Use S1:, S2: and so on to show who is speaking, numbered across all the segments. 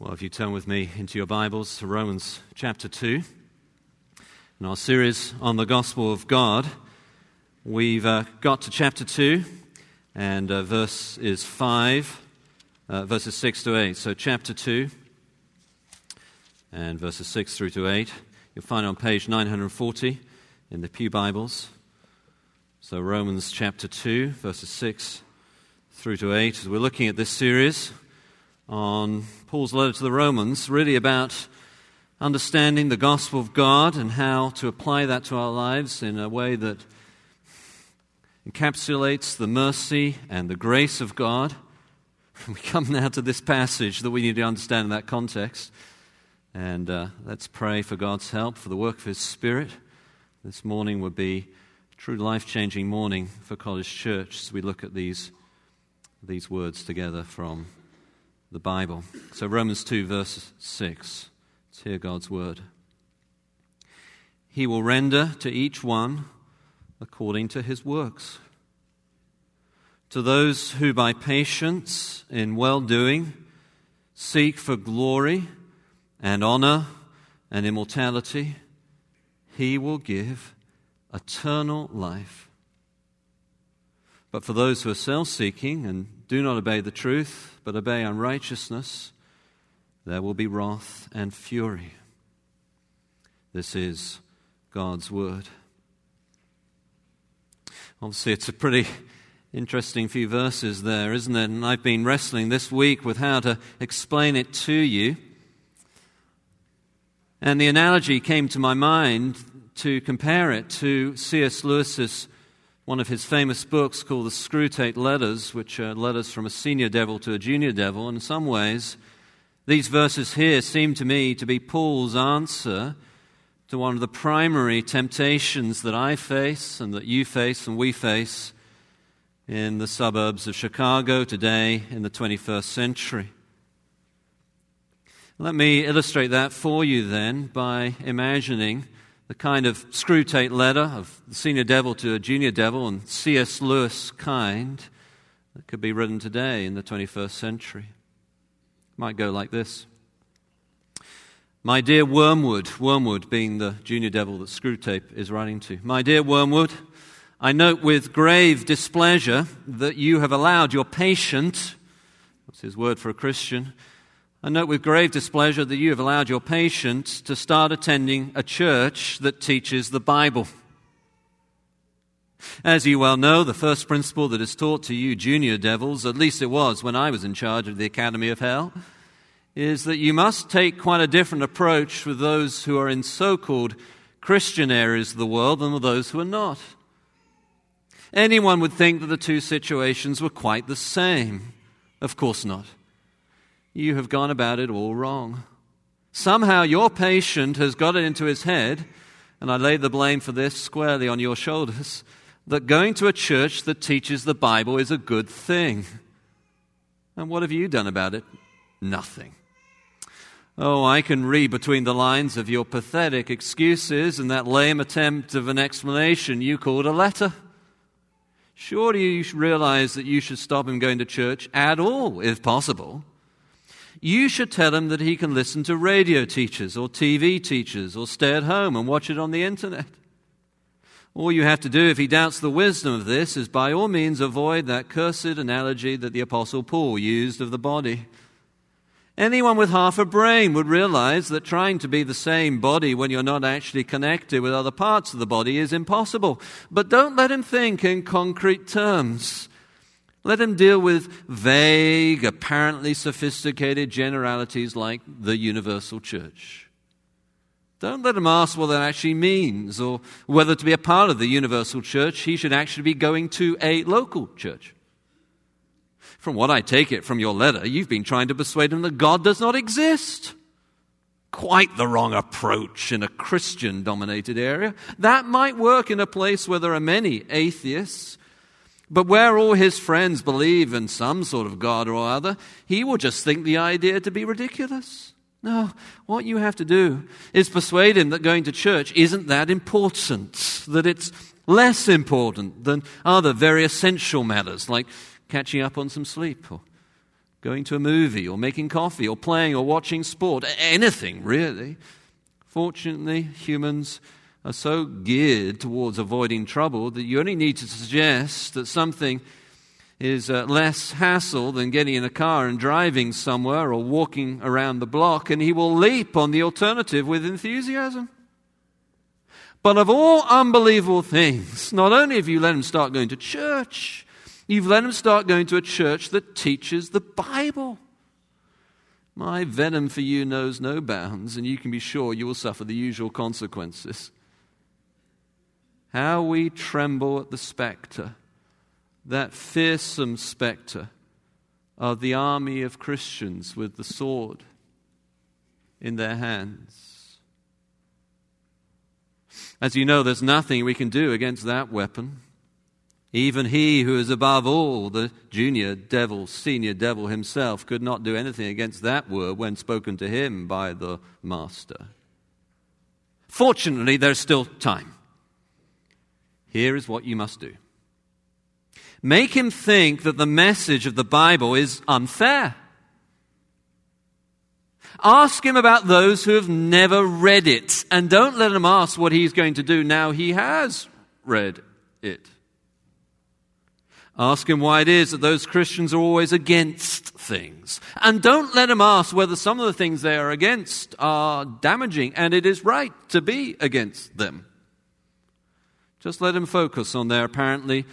S1: Well, if you turn with me into your Bibles to Romans chapter 2, in our series on the gospel of God, we've uh, got to chapter 2, and uh, verse is 5, uh, verses 6 to 8. So, chapter 2, and verses 6 through to 8. You'll find on page 940 in the Pew Bibles. So, Romans chapter 2, verses 6 through to 8, as we're looking at this series on Paul's letter to the Romans, really about understanding the gospel of God and how to apply that to our lives in a way that encapsulates the mercy and the grace of God. We come now to this passage that we need to understand in that context. And uh, let's pray for God's help, for the work of His Spirit. This morning would be a true life changing morning for College Church as we look at these, these words together from the Bible. So, Romans 2, verse 6. Let's hear God's word. He will render to each one according to his works. To those who by patience in well doing seek for glory and honor and immortality, he will give eternal life. But for those who are self seeking and do not obey the truth, but obey unrighteousness, there will be wrath and fury. This is God's word. Obviously, it's a pretty interesting few verses there, isn't it? And I've been wrestling this week with how to explain it to you. And the analogy came to my mind to compare it to C.S. Lewis's one of his famous books called the Screwtape Letters, which are letters from a senior devil to a junior devil. And in some ways, these verses here seem to me to be Paul's answer to one of the primary temptations that I face and that you face and we face in the suburbs of Chicago today in the 21st century. Let me illustrate that for you then by imagining the kind of Screwtape letter of the senior devil to a junior devil and C.S. Lewis kind that could be written today in the 21st century. It might go like this My dear Wormwood, Wormwood being the junior devil that Screwtape is writing to. My dear Wormwood, I note with grave displeasure that you have allowed your patient, what's his word for a Christian, I note with grave displeasure that you have allowed your patient to start attending a church that teaches the Bible. As you well know, the first principle that is taught to you junior devils, at least it was when I was in charge of the Academy of Hell, is that you must take quite a different approach with those who are in so called Christian areas of the world than with those who are not. Anyone would think that the two situations were quite the same. Of course not you have gone about it all wrong. Somehow your patient has got it into his head, and I lay the blame for this squarely on your shoulders, that going to a church that teaches the Bible is a good thing. And what have you done about it? Nothing. Oh, I can read between the lines of your pathetic excuses and that lame attempt of an explanation you called a letter. Surely you realize that you should stop him going to church at all, if possible you should tell him that he can listen to radio teachers or TV teachers or stay at home and watch it on the internet. All you have to do if he doubts the wisdom of this is by all means avoid that cursed analogy that the Apostle Paul used of the body. Anyone with half a brain would realize that trying to be the same body when you're not actually connected with other parts of the body is impossible. But don't let him think in concrete terms. Let him deal with vague, apparently sophisticated generalities like the universal church. Don't let him ask what that actually means or whether to be a part of the universal church, he should actually be going to a local church. From what I take it from your letter, you've been trying to persuade him that God does not exist. Quite the wrong approach in a Christian dominated area. That might work in a place where there are many atheists but where all his friends believe in some sort of God or other, he will just think the idea to be ridiculous. No, what you have to do is persuade him that going to church isn't that important, that it's less important than other very essential matters like catching up on some sleep or going to a movie or making coffee or playing or watching sport, anything really. Fortunately, humans are so geared towards avoiding trouble that you only need to suggest that something is uh, less hassle than getting in a car and driving somewhere or walking around the block, and he will leap on the alternative with enthusiasm. But of all unbelievable things, not only have you let him start going to church, you've let him start going to a church that teaches the Bible. My venom for you knows no bounds, and you can be sure you will suffer the usual consequences. How we tremble at the spectre, that fearsome spectre of the army of Christians with the sword in their hands. As you know, there's nothing we can do against that weapon. Even he who is above all, the junior devil, senior devil himself, could not do anything against that word when spoken to him by the Master. Fortunately, there's still time. Here is what you must do make him think that the message of the Bible is unfair. Ask him about those who have never read it, and don't let him ask what he's going to do now he has read it. Ask him why it is that those Christians are always against things. And don't let him ask whether some of the things they are against are damaging and it is right to be against them. Just let him focus on their apparently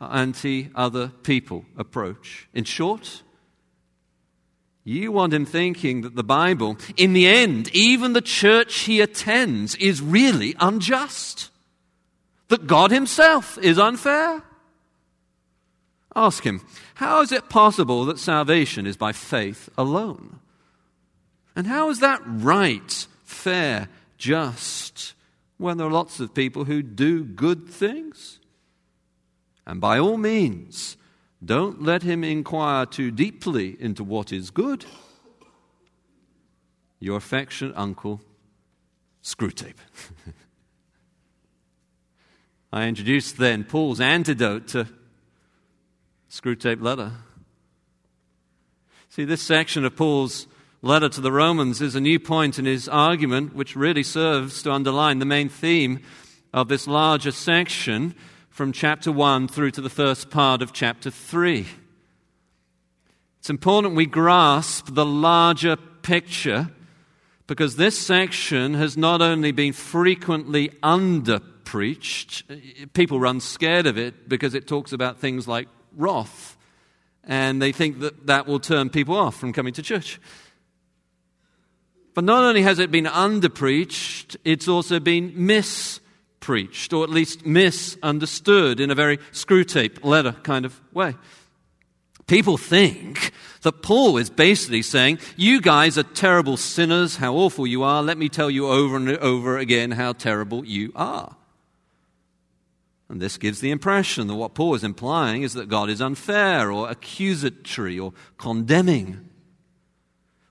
S1: anti other people approach. In short, you want him thinking that the Bible, in the end, even the church he attends, is really unjust. That God himself is unfair. Ask him, how is it possible that salvation is by faith alone? And how is that right, fair, just, when there are lots of people who do good things? And by all means, don't let him inquire too deeply into what is good. Your affectionate uncle, Screwtape. I introduced then Paul's antidote to Screwtape letter. See, this section of Paul's letter to the Romans is a new point in his argument, which really serves to underline the main theme of this larger section from chapter 1 through to the first part of chapter 3. It's important we grasp the larger picture because this section has not only been frequently under preached, people run scared of it because it talks about things like wrath. And they think that that will turn people off from coming to church. But not only has it been underpreached, it's also been mispreached, or at least misunderstood in a very Screwtape letter kind of way. People think that Paul is basically saying, You guys are terrible sinners, how awful you are. Let me tell you over and over again how terrible you are. And this gives the impression that what Paul is implying is that God is unfair or accusatory or condemning.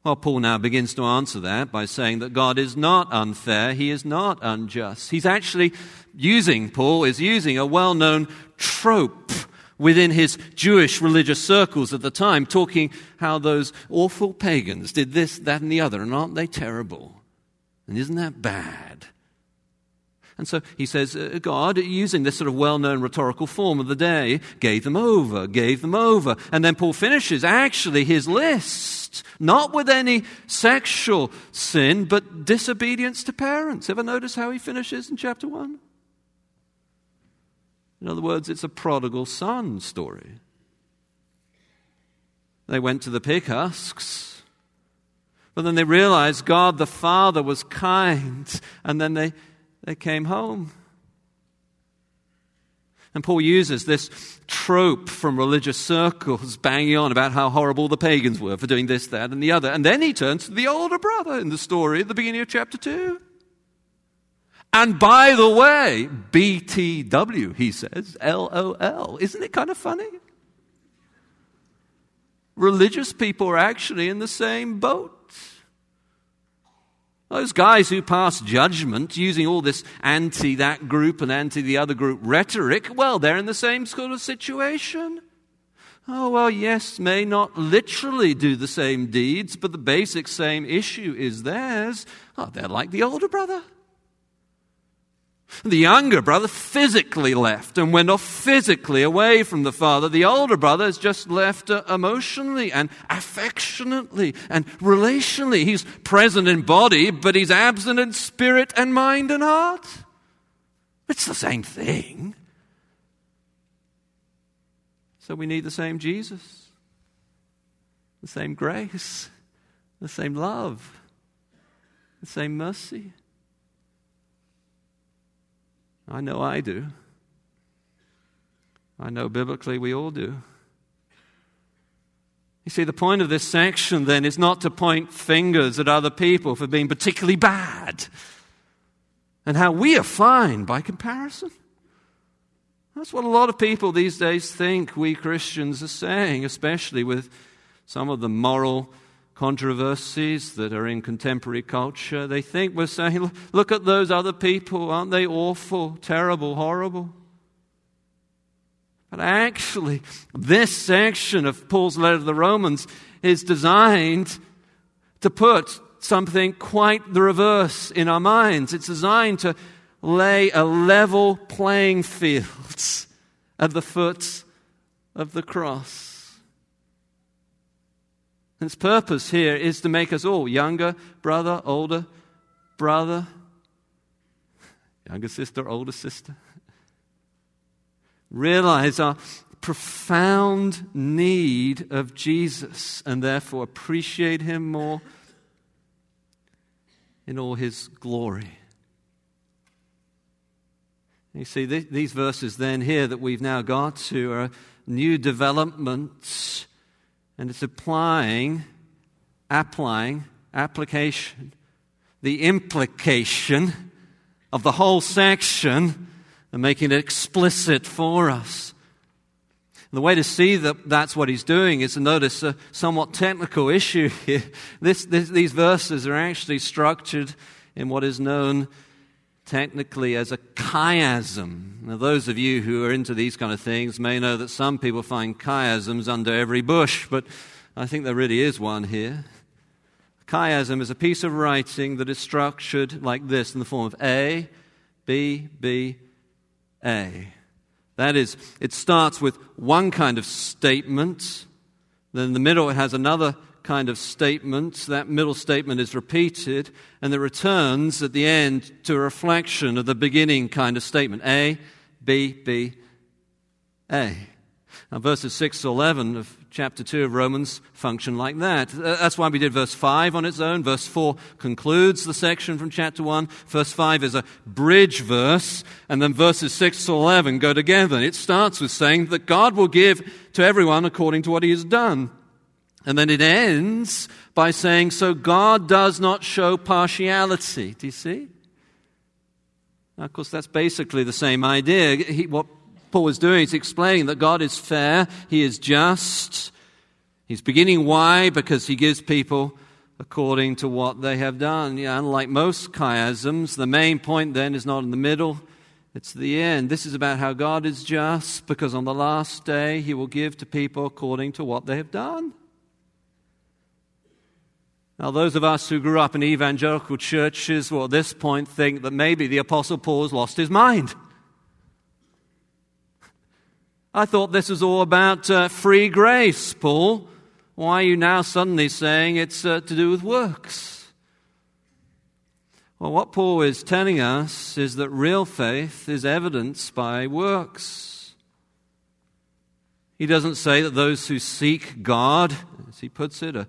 S1: Well, Paul now begins to answer that by saying that God is not unfair, he is not unjust. He's actually using, Paul is using a well known trope within his Jewish religious circles at the time, talking how those awful pagans did this, that, and the other, and aren't they terrible? And isn't that bad? And so he says, uh, God, using this sort of well known rhetorical form of the day, gave them over, gave them over. And then Paul finishes actually his list, not with any sexual sin, but disobedience to parents. Ever notice how he finishes in chapter 1? In other words, it's a prodigal son story. They went to the pig but then they realized God the Father was kind, and then they they came home. And Paul uses this trope from religious circles, banging on about how horrible the pagans were for doing this, that, and the other. And then he turns to the older brother in the story at the beginning of chapter 2. And by the way, BTW, he says, LOL. Isn't it kind of funny? Religious people are actually in the same boat. Those guys who pass judgment using all this anti that group and anti the other group rhetoric, well, they're in the same sort of situation. Oh, well, yes, may not literally do the same deeds, but the basic same issue is theirs. Oh, they're like the older brother. The younger brother physically left and went off physically away from the father. The older brother is just left uh, emotionally and affectionately and relationally. He's present in body, but he's absent in spirit and mind and heart. It's the same thing. So we need the same Jesus, the same grace, the same love, the same mercy. I know I do. I know biblically we all do. You see, the point of this section then is not to point fingers at other people for being particularly bad and how we are fine by comparison. That's what a lot of people these days think we Christians are saying, especially with some of the moral controversies that are in contemporary culture. They think we're saying, look at those other people. Aren't they awful, terrible, horrible? But actually, this section of Paul's letter to the Romans is designed to put something quite the reverse in our minds. It's designed to lay a level playing field at the foot of the cross. Its purpose here is to make us all younger brother, older brother, younger sister, older sister. Realize our profound need of Jesus and therefore appreciate him more in all his glory. You see, these verses then here that we've now got to are new developments and it's applying, applying, application, the implication of the whole section and making it explicit for us. the way to see that that's what he's doing is to notice a somewhat technical issue here. This, this, these verses are actually structured in what is known technically as a chiasm. Now, those of you who are into these kind of things may know that some people find chiasms under every bush, but I think there really is one here. Chiasm is a piece of writing that is structured like this in the form of A, B, B, A. That is, it starts with one kind of statement, then in the middle it has another kind of statement. That middle statement is repeated, and it returns at the end to a reflection of the beginning kind of statement A, B, B, A. Now, verses 6 to 11 of chapter 2 of Romans function like that. Uh, that's why we did verse 5 on its own. Verse 4 concludes the section from chapter 1. Verse 5 is a bridge verse, and then verses 6 to 11 go together. It starts with saying that God will give to everyone according to what he has done. And then it ends by saying, So God does not show partiality. Do you see? Now, of course, that's basically the same idea. He, what Paul is doing is explaining that God is fair, He is just. He's beginning why? Because He gives people according to what they have done. Yeah, unlike most chiasms, the main point then is not in the middle, it's the end. This is about how God is just, because on the last day He will give to people according to what they have done. Now, those of us who grew up in evangelical churches will at this point think that maybe the Apostle Paul has lost his mind. I thought this was all about uh, free grace, Paul. Why are you now suddenly saying it's uh, to do with works? Well, what Paul is telling us is that real faith is evidenced by works. He doesn't say that those who seek God, as he puts it, are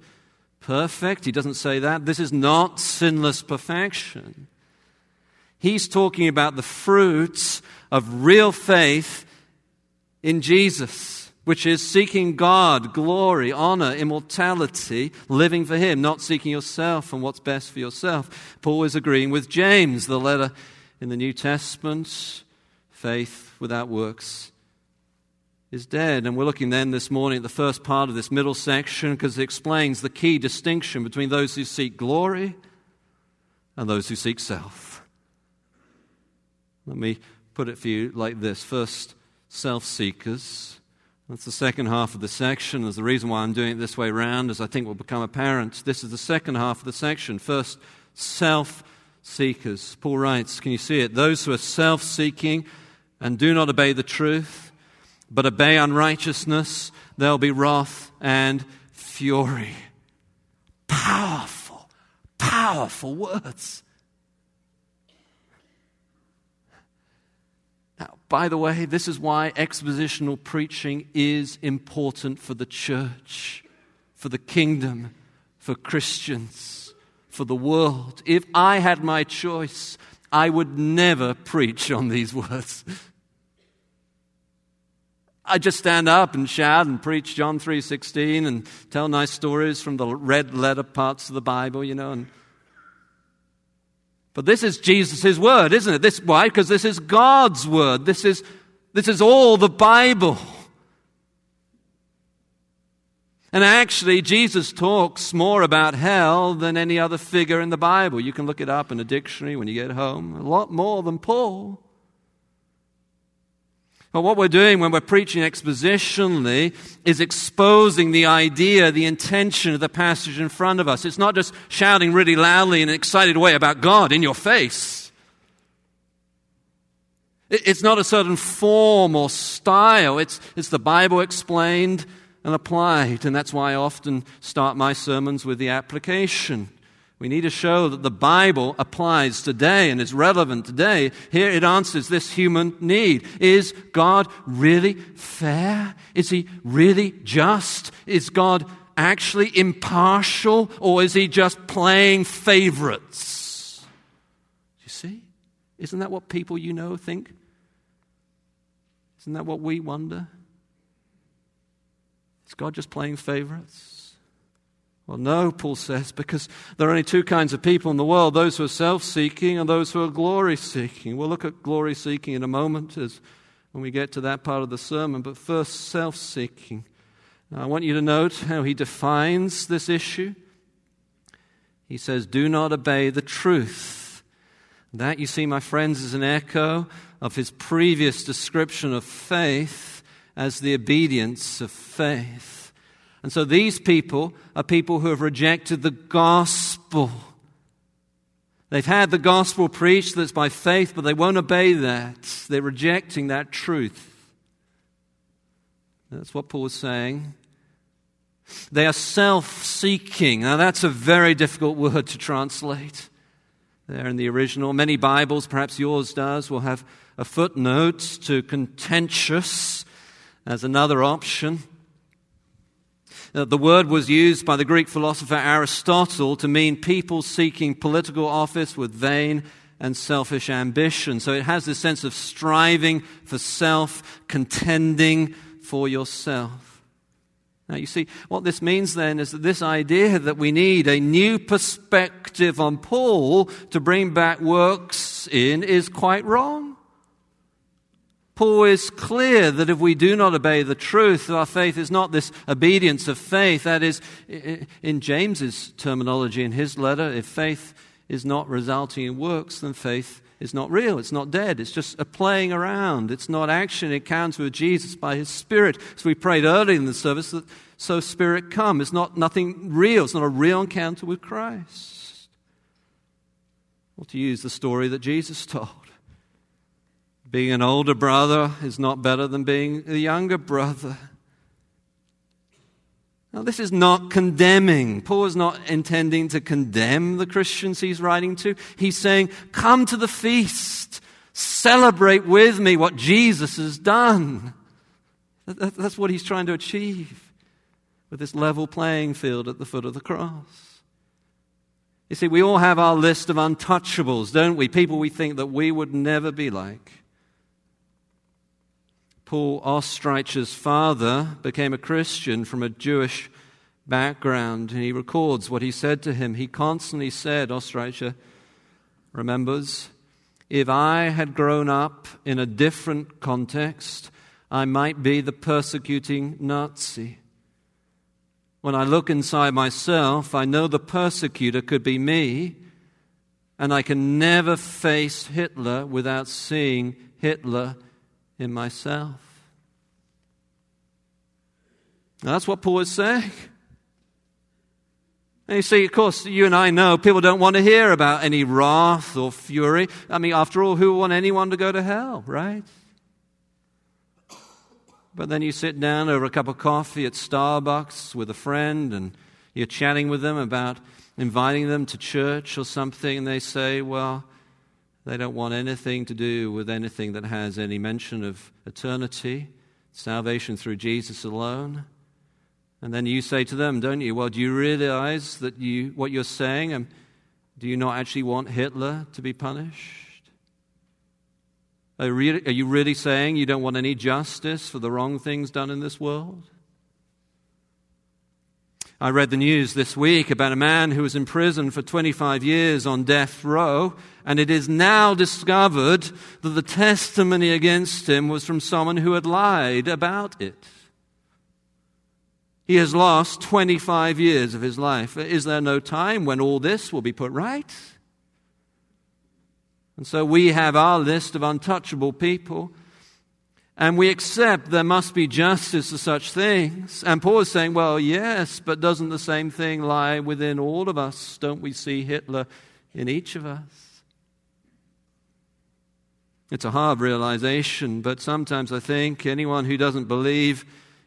S1: perfect. He doesn't say that. This is not sinless perfection. He's talking about the fruits of real faith in Jesus, which is seeking God, glory, honor, immortality, living for Him, not seeking yourself and what's best for yourself. Paul is agreeing with James, the letter in the New Testament faith without works is dead. And we're looking then this morning at the first part of this middle section because it explains the key distinction between those who seek glory and those who seek self. Let me put it for you like this first, self seekers, That's the second half of the section. There's the reason why I'm doing it this way around, as I think will become apparent. This is the second half of the section. First, self seekers. Paul writes, can you see it? Those who are self seeking and do not obey the truth, but obey unrighteousness, there'll be wrath and fury. Powerful, powerful words. Now, by the way, this is why expositional preaching is important for the church, for the kingdom, for Christians, for the world. If I had my choice, I would never preach on these words. I just stand up and shout and preach John 3:16 and tell nice stories from the red letter parts of the Bible, you know, and but this is Jesus' word, isn't it? This why? Because this is God's word. This is, this is all the Bible. And actually, Jesus talks more about hell than any other figure in the Bible. You can look it up in a dictionary when you get home. A lot more than Paul. But what we're doing when we're preaching expositionally is exposing the idea, the intention of the passage in front of us. It's not just shouting really loudly in an excited way about God in your face. It's not a certain form or style. It's, it's the Bible explained and applied. And that's why I often start my sermons with the application. We need to show that the Bible applies today and is relevant today. Here it answers this human need. Is God really fair? Is he really just? Is God actually impartial or is he just playing favorites? You see? Isn't that what people you know think? Isn't that what we wonder? Is God just playing favorites? Well, no, Paul says, because there are only two kinds of people in the world those who are self seeking and those who are glory seeking. We'll look at glory seeking in a moment as when we get to that part of the sermon, but first, self seeking. I want you to note how he defines this issue. He says, Do not obey the truth. That, you see, my friends, is an echo of his previous description of faith as the obedience of faith. And so these people are people who have rejected the gospel. They've had the gospel preached that's by faith, but they won't obey that. They're rejecting that truth. That's what Paul is saying. They are self seeking. Now, that's a very difficult word to translate there in the original. Many Bibles, perhaps yours does, will have a footnote to contentious as another option. Uh, the word was used by the Greek philosopher Aristotle to mean people seeking political office with vain and selfish ambition. So it has this sense of striving for self, contending for yourself. Now, you see, what this means then is that this idea that we need a new perspective on Paul to bring back works in is quite wrong. Paul is clear that if we do not obey the truth, our faith is not this obedience of faith. That is, in James's terminology in his letter, if faith is not resulting in works, then faith is not real. It's not dead. It's just a playing around. It's not action encounter with Jesus by his Spirit. So we prayed earlier in the service that so Spirit come. It's not nothing real. It's not a real encounter with Christ. Or to use the story that Jesus told. Being an older brother is not better than being a younger brother. Now, this is not condemning. Paul is not intending to condemn the Christians he's writing to. He's saying, Come to the feast, celebrate with me what Jesus has done. That's what he's trying to achieve with this level playing field at the foot of the cross. You see, we all have our list of untouchables, don't we? People we think that we would never be like. Paul Oestreicher's father became a Christian from a Jewish background, and he records what he said to him. He constantly said, Oestreicher remembers, if I had grown up in a different context, I might be the persecuting Nazi. When I look inside myself, I know the persecutor could be me, and I can never face Hitler without seeing Hitler in myself. Now, that's what Paul is saying. And you see, of course, you and I know people don't want to hear about any wrath or fury. I mean, after all, who would want anyone to go to hell, right? But then you sit down over a cup of coffee at Starbucks with a friend and you're chatting with them about inviting them to church or something, and they say, well, they don't want anything to do with anything that has any mention of eternity, salvation through Jesus alone. And then you say to them, don't you? Well, do you realize that you, what you're saying? Um, do you not actually want Hitler to be punished? Are, you really saying you don't want any justice for the wrong things done in this world? I read the news this week about a man who was in prison for 25 years on death row, and it is now discovered that the testimony against him was from someone who had lied about it. He has lost 25 years of his life. Is there no time when all this will be put right? And so we have our list of untouchable people, and we accept there must be justice for such things. And Paul is saying, well, yes, but doesn't the same thing lie within all of us? Don't we see Hitler in each of us? It's a hard realization, but sometimes I think anyone who doesn't believe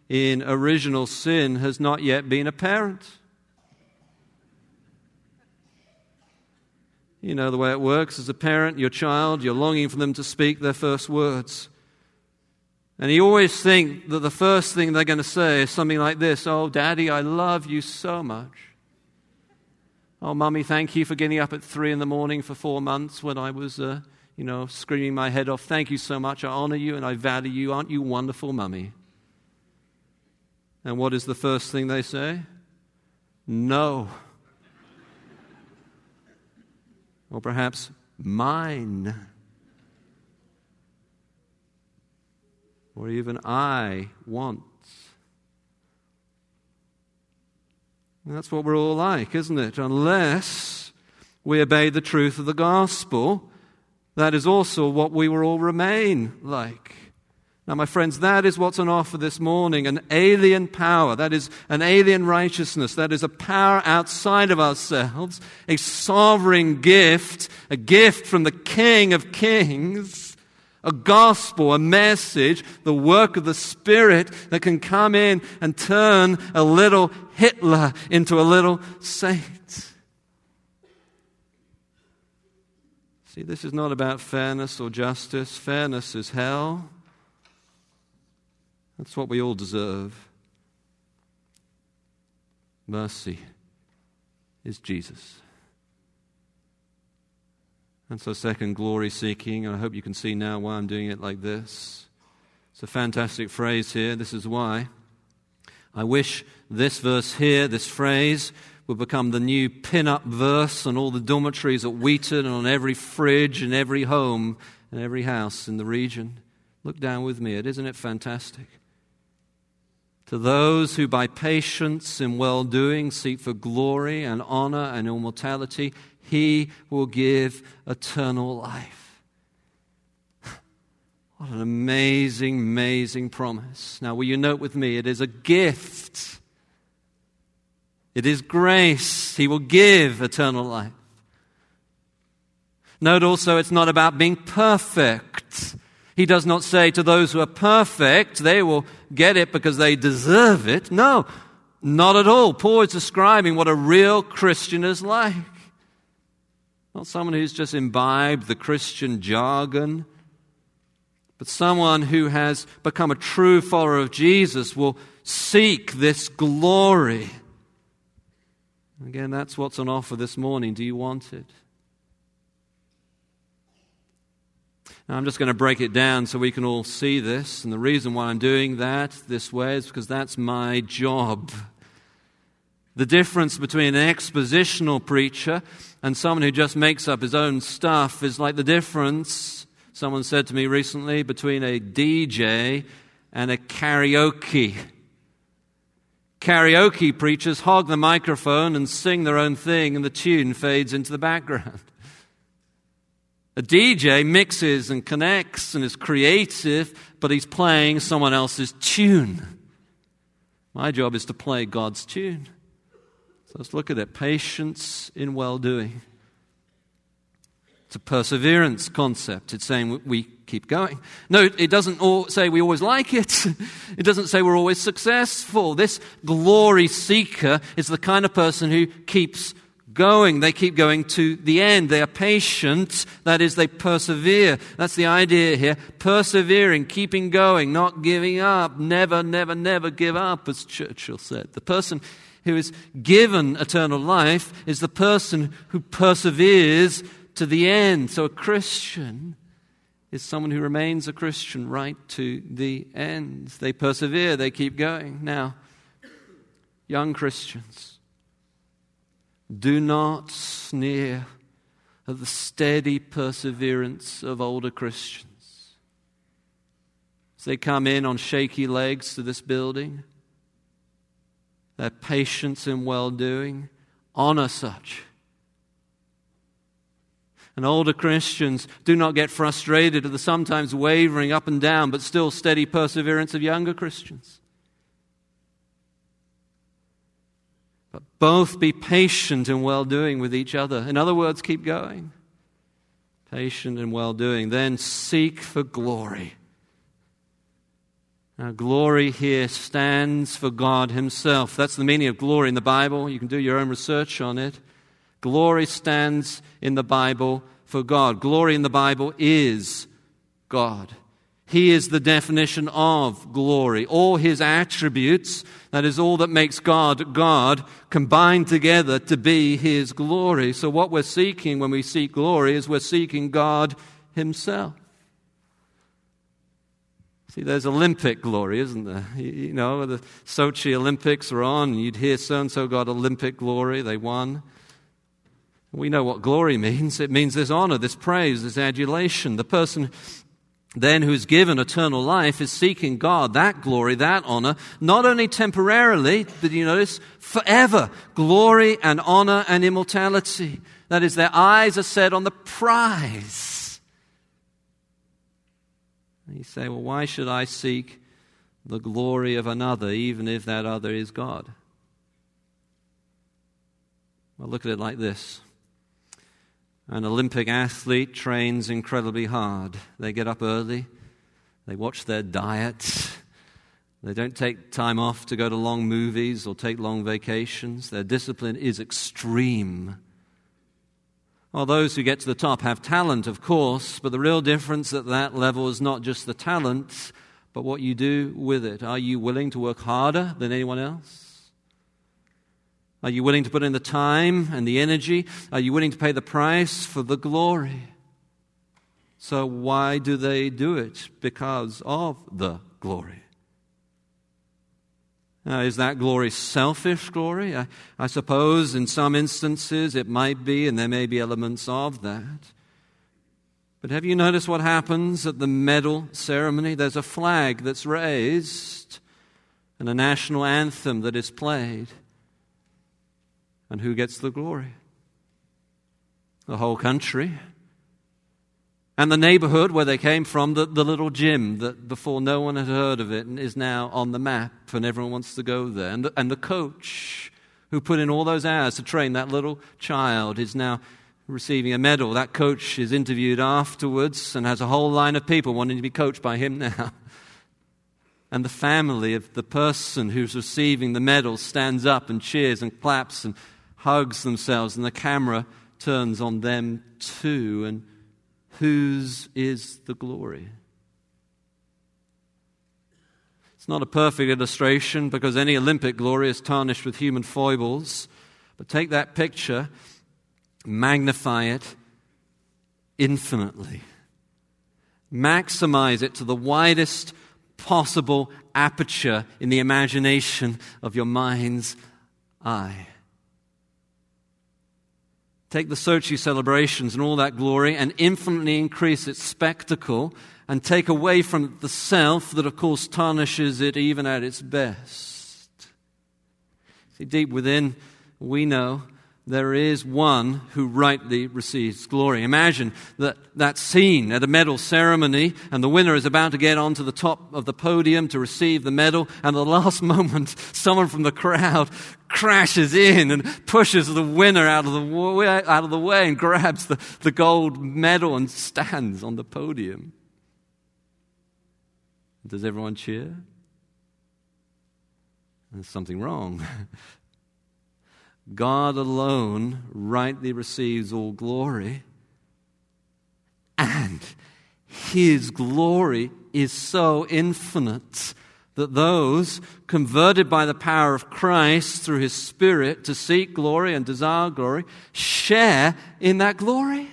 S1: in original sin has not yet been a parent. You know the way it works as a parent, your child, you're longing for them to speak their first words. And you always think that the first thing they're going to say is something like this Oh, Daddy, I love you so much. Oh, Mummy, thank you for getting up at three in the morning for four months when I was, uh, you know, screaming my head off. Thank you so much. I honor you and I value you. Aren't you wonderful, Mummy? And what is the first thing they say? No. or perhaps mine. Or even I want. And that's what we're all like, isn't it? Unless we obey the truth of the gospel, that is also what we will all remain like. Now, my friends, that is what's on offer this morning an alien power. That is an alien righteousness. That is a power outside of ourselves, a sovereign gift, a gift from the King of Kings, a gospel, a message, the work of the Spirit that can come in and turn a little Hitler into a little saint. See, this is not about fairness or justice. Fairness is hell. That's what we all deserve. Mercy is Jesus. And so, second, glory seeking. And I hope you can see now why I'm doing it like this. It's a fantastic phrase here. This is why. I wish this verse here, this phrase, would become the new pin up verse on all the dormitories at Wheaton and on every fridge and every home and every house in the region. Look down with me. It isn't it fantastic? To those who by patience in well doing seek for glory and honor and immortality, he will give eternal life. What an amazing, amazing promise. Now, will you note with me? It is a gift, it is grace. He will give eternal life. Note also, it's not about being perfect. He does not say to those who are perfect, they will get it because they deserve it. No, not at all. Paul is describing what a real Christian is like. Not someone who's just imbibed the Christian jargon, but someone who has become a true follower of Jesus will seek this glory. Again, that's what's on offer this morning. Do you want it? Now, I'm just going to break it down so we can all see this. And the reason why I'm doing that this way is because that's my job. The difference between an expositional preacher and someone who just makes up his own stuff is like the difference, someone said to me recently, between a DJ and a karaoke. Karaoke preachers hog the microphone and sing their own thing, and the tune fades into the background. A DJ mixes and connects and is creative, but he's playing someone else's tune. My job is to play God's tune. So let's look at it patience in well doing. It's a perseverance concept. It's saying we keep going. No, it doesn't say we always like it. It doesn't say we're always successful. This glory seeker is the kind of person who keeps going. They keep going to the end. They are patient. That is, they persevere. That's the idea here. Persevering, keeping going, not giving up. Never, never, never give up, as Churchill said. The person who is given eternal life is the person who perseveres to the end. So a Christian is someone who remains a Christian right to the end. They persevere, they keep going. Now, young Christians, do not sneer at the steady perseverance of older Christians. As they come in on shaky legs to this building, their patience and well doing, honor such and older Christians do not get frustrated at the sometimes wavering up and down, but still steady perseverance of younger Christians. But both be patient and well doing with each other. In other words, keep going. Patient and well doing. Then seek for glory. Now, glory here stands for God Himself. That's the meaning of glory in the Bible. You can do your own research on it. Glory stands in the Bible for God. Glory in the Bible is God. He is the definition of glory. All his attributes, that is all that makes God God, combined together to be his glory. So, what we're seeking when we seek glory is we're seeking God himself. See, there's Olympic glory, isn't there? You know, the Sochi Olympics are on, and you'd hear so and so got Olympic glory, they won. We know what glory means. It means this honor, this praise, this adulation. The person then who's given eternal life is seeking God, that glory, that honor, not only temporarily, but you notice, forever. Glory and honor and immortality. That is, their eyes are set on the prize. You say, well, why should I seek the glory of another, even if that other is God? Well, look at it like this. An Olympic athlete trains incredibly hard. They get up early, they watch their diet, they don't take time off to go to long movies or take long vacations. Their discipline is extreme. Well, those who get to the top have talent, of course, but the real difference at that level is not just the talent, but what you do with it. Are you willing to work harder than anyone else? Are you willing to put in the time and the energy? Are you willing to pay the price for the glory? So, why do they do it? Because of the glory. Now, is that glory selfish glory? I, I suppose in some instances it might be, and there may be elements of that. But have you noticed what happens at the medal ceremony? There's a flag that's raised and a national anthem that is played. And who gets the glory? The whole country. And the neighborhood where they came from, the, the little gym that before no one had heard of it and is now on the map and everyone wants to go there. And the, and the coach who put in all those hours to train that little child is now receiving a medal. That coach is interviewed afterwards and has a whole line of people wanting to be coached by him now. And the family of the person who's receiving the medal stands up and cheers and claps and hugs themselves, and the camera turns on them too. And whose is the glory? It's not a perfect illustration because any Olympic glory is tarnished with human foibles. But take that picture, magnify it infinitely, maximize it to the widest possible aperture in the imagination of your mind's eye. Take the Sochi celebrations and all that glory and infinitely increase its spectacle and take away from the self that, of course, tarnishes it even at its best. See, deep within, we know there is one who rightly receives glory. Imagine that, that scene at a medal ceremony, and the winner is about to get onto the top of the podium to receive the medal, and at the last moment, someone from the crowd crashes in and pushes the winner out of the way, out of the way and grabs the, the gold medal and stands on the podium. Does everyone cheer? There's something wrong. God alone rightly receives all glory, and his glory is so infinite that those converted by the power of Christ through his Spirit to seek glory and desire glory share in that glory.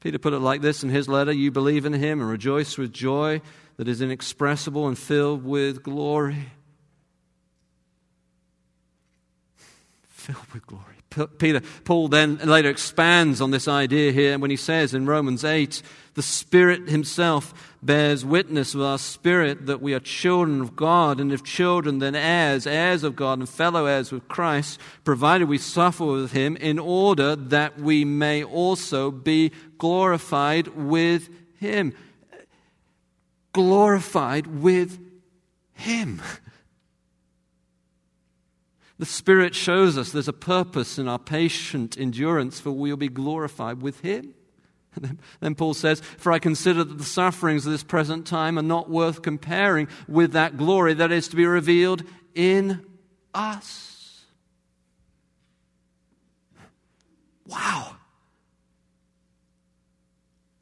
S1: Peter put it like this in his letter You believe in him and rejoice with joy that is inexpressible and filled with glory. Filled with glory. Peter, Paul then later expands on this idea here when he says in Romans 8, the Spirit Himself bears witness with our spirit that we are children of God, and if children, then heirs, heirs of God, and fellow heirs with Christ, provided we suffer with Him, in order that we may also be glorified with Him. Glorified with Him. The Spirit shows us there's a purpose in our patient endurance, for we will be glorified with Him. Then Paul says, For I consider that the sufferings of this present time are not worth comparing with that glory that is to be revealed in us. Wow.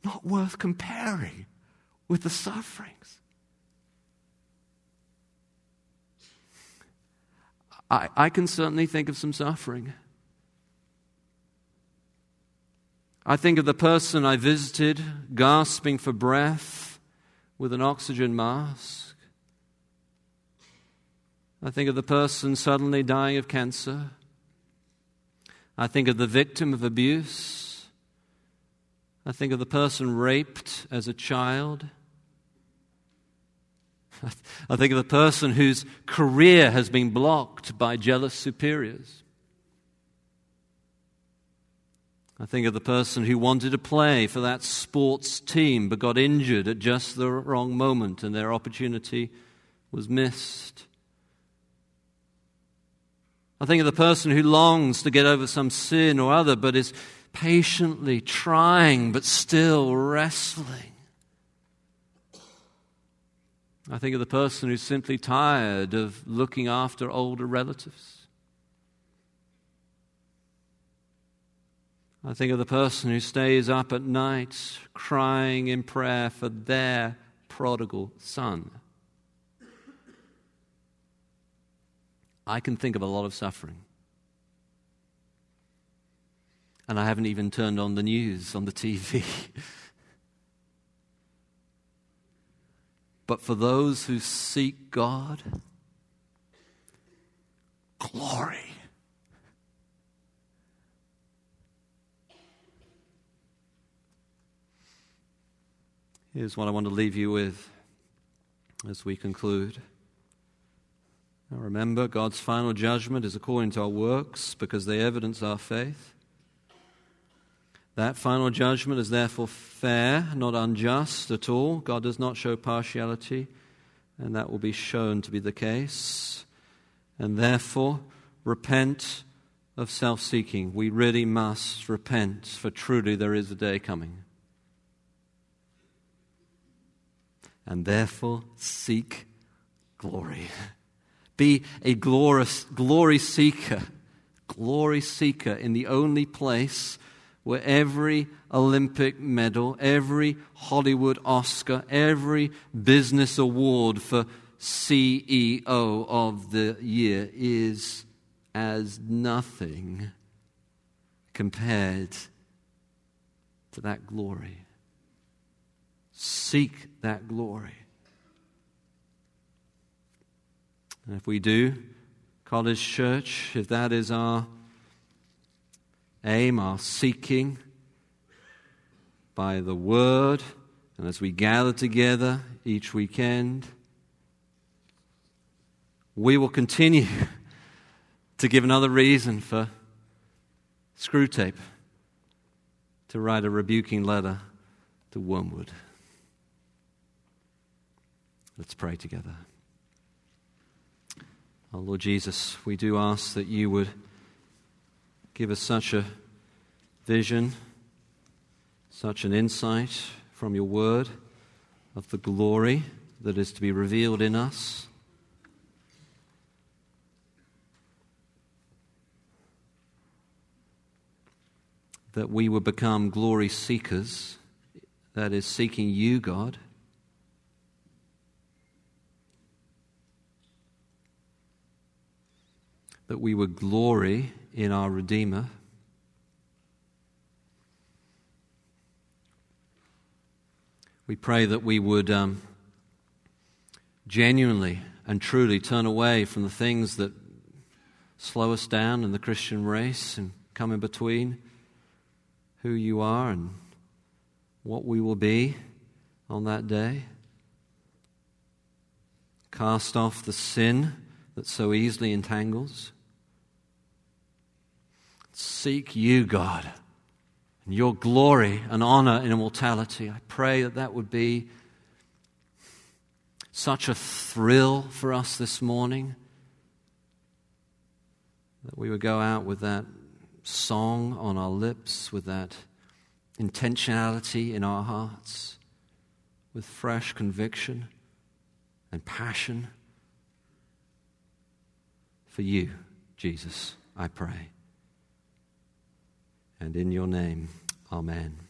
S1: Not worth comparing with the sufferings. I, I can certainly think of some suffering. I think of the person I visited gasping for breath with an oxygen mask. I think of the person suddenly dying of cancer. I think of the victim of abuse. I think of the person raped as a child. I think of the person whose career has been blocked by jealous superiors. I think of the person who wanted to play for that sports team but got injured at just the wrong moment and their opportunity was missed. I think of the person who longs to get over some sin or other but is patiently trying but still wrestling. I think of the person who's simply tired of looking after older relatives. I think of the person who stays up at night crying in prayer for their prodigal son. I can think of a lot of suffering. And I haven't even turned on the news on the TV. but for those who seek God, glory. Here's what I want to leave you with as we conclude. Now remember, God's final judgment is according to our works because they evidence our faith. That final judgment is therefore fair, not unjust at all. God does not show partiality, and that will be shown to be the case. And therefore, repent of self seeking. We really must repent, for truly there is a day coming and therefore seek glory. Be a glorious, glory seeker, glory seeker in the only place where every Olympic medal, every Hollywood Oscar, every business award for CEO of the year is as nothing compared to that glory seek that glory. And if we do, College Church, if that is our aim, our seeking by the Word, and as we gather together each weekend, we will continue to give another reason for Screwtape to write a rebuking letter to Wormwood. Let's pray together. Oh, Lord Jesus, we do ask that you would give us such a vision, such an insight from your word of the glory that is to be revealed in us. That we would become glory seekers, that is, seeking you, God. That we would glory in our Redeemer. We pray that we would um, genuinely and truly turn away from the things that slow us down in the Christian race and come in between who you are and what we will be on that day. Cast off the sin that so easily entangles. Seek you, God and your glory and honor and immortality. I pray that that would be such a thrill for us this morning that we would go out with that song on our lips, with that intentionality in our hearts, with fresh conviction and passion for you, Jesus, I pray. And in your name, amen.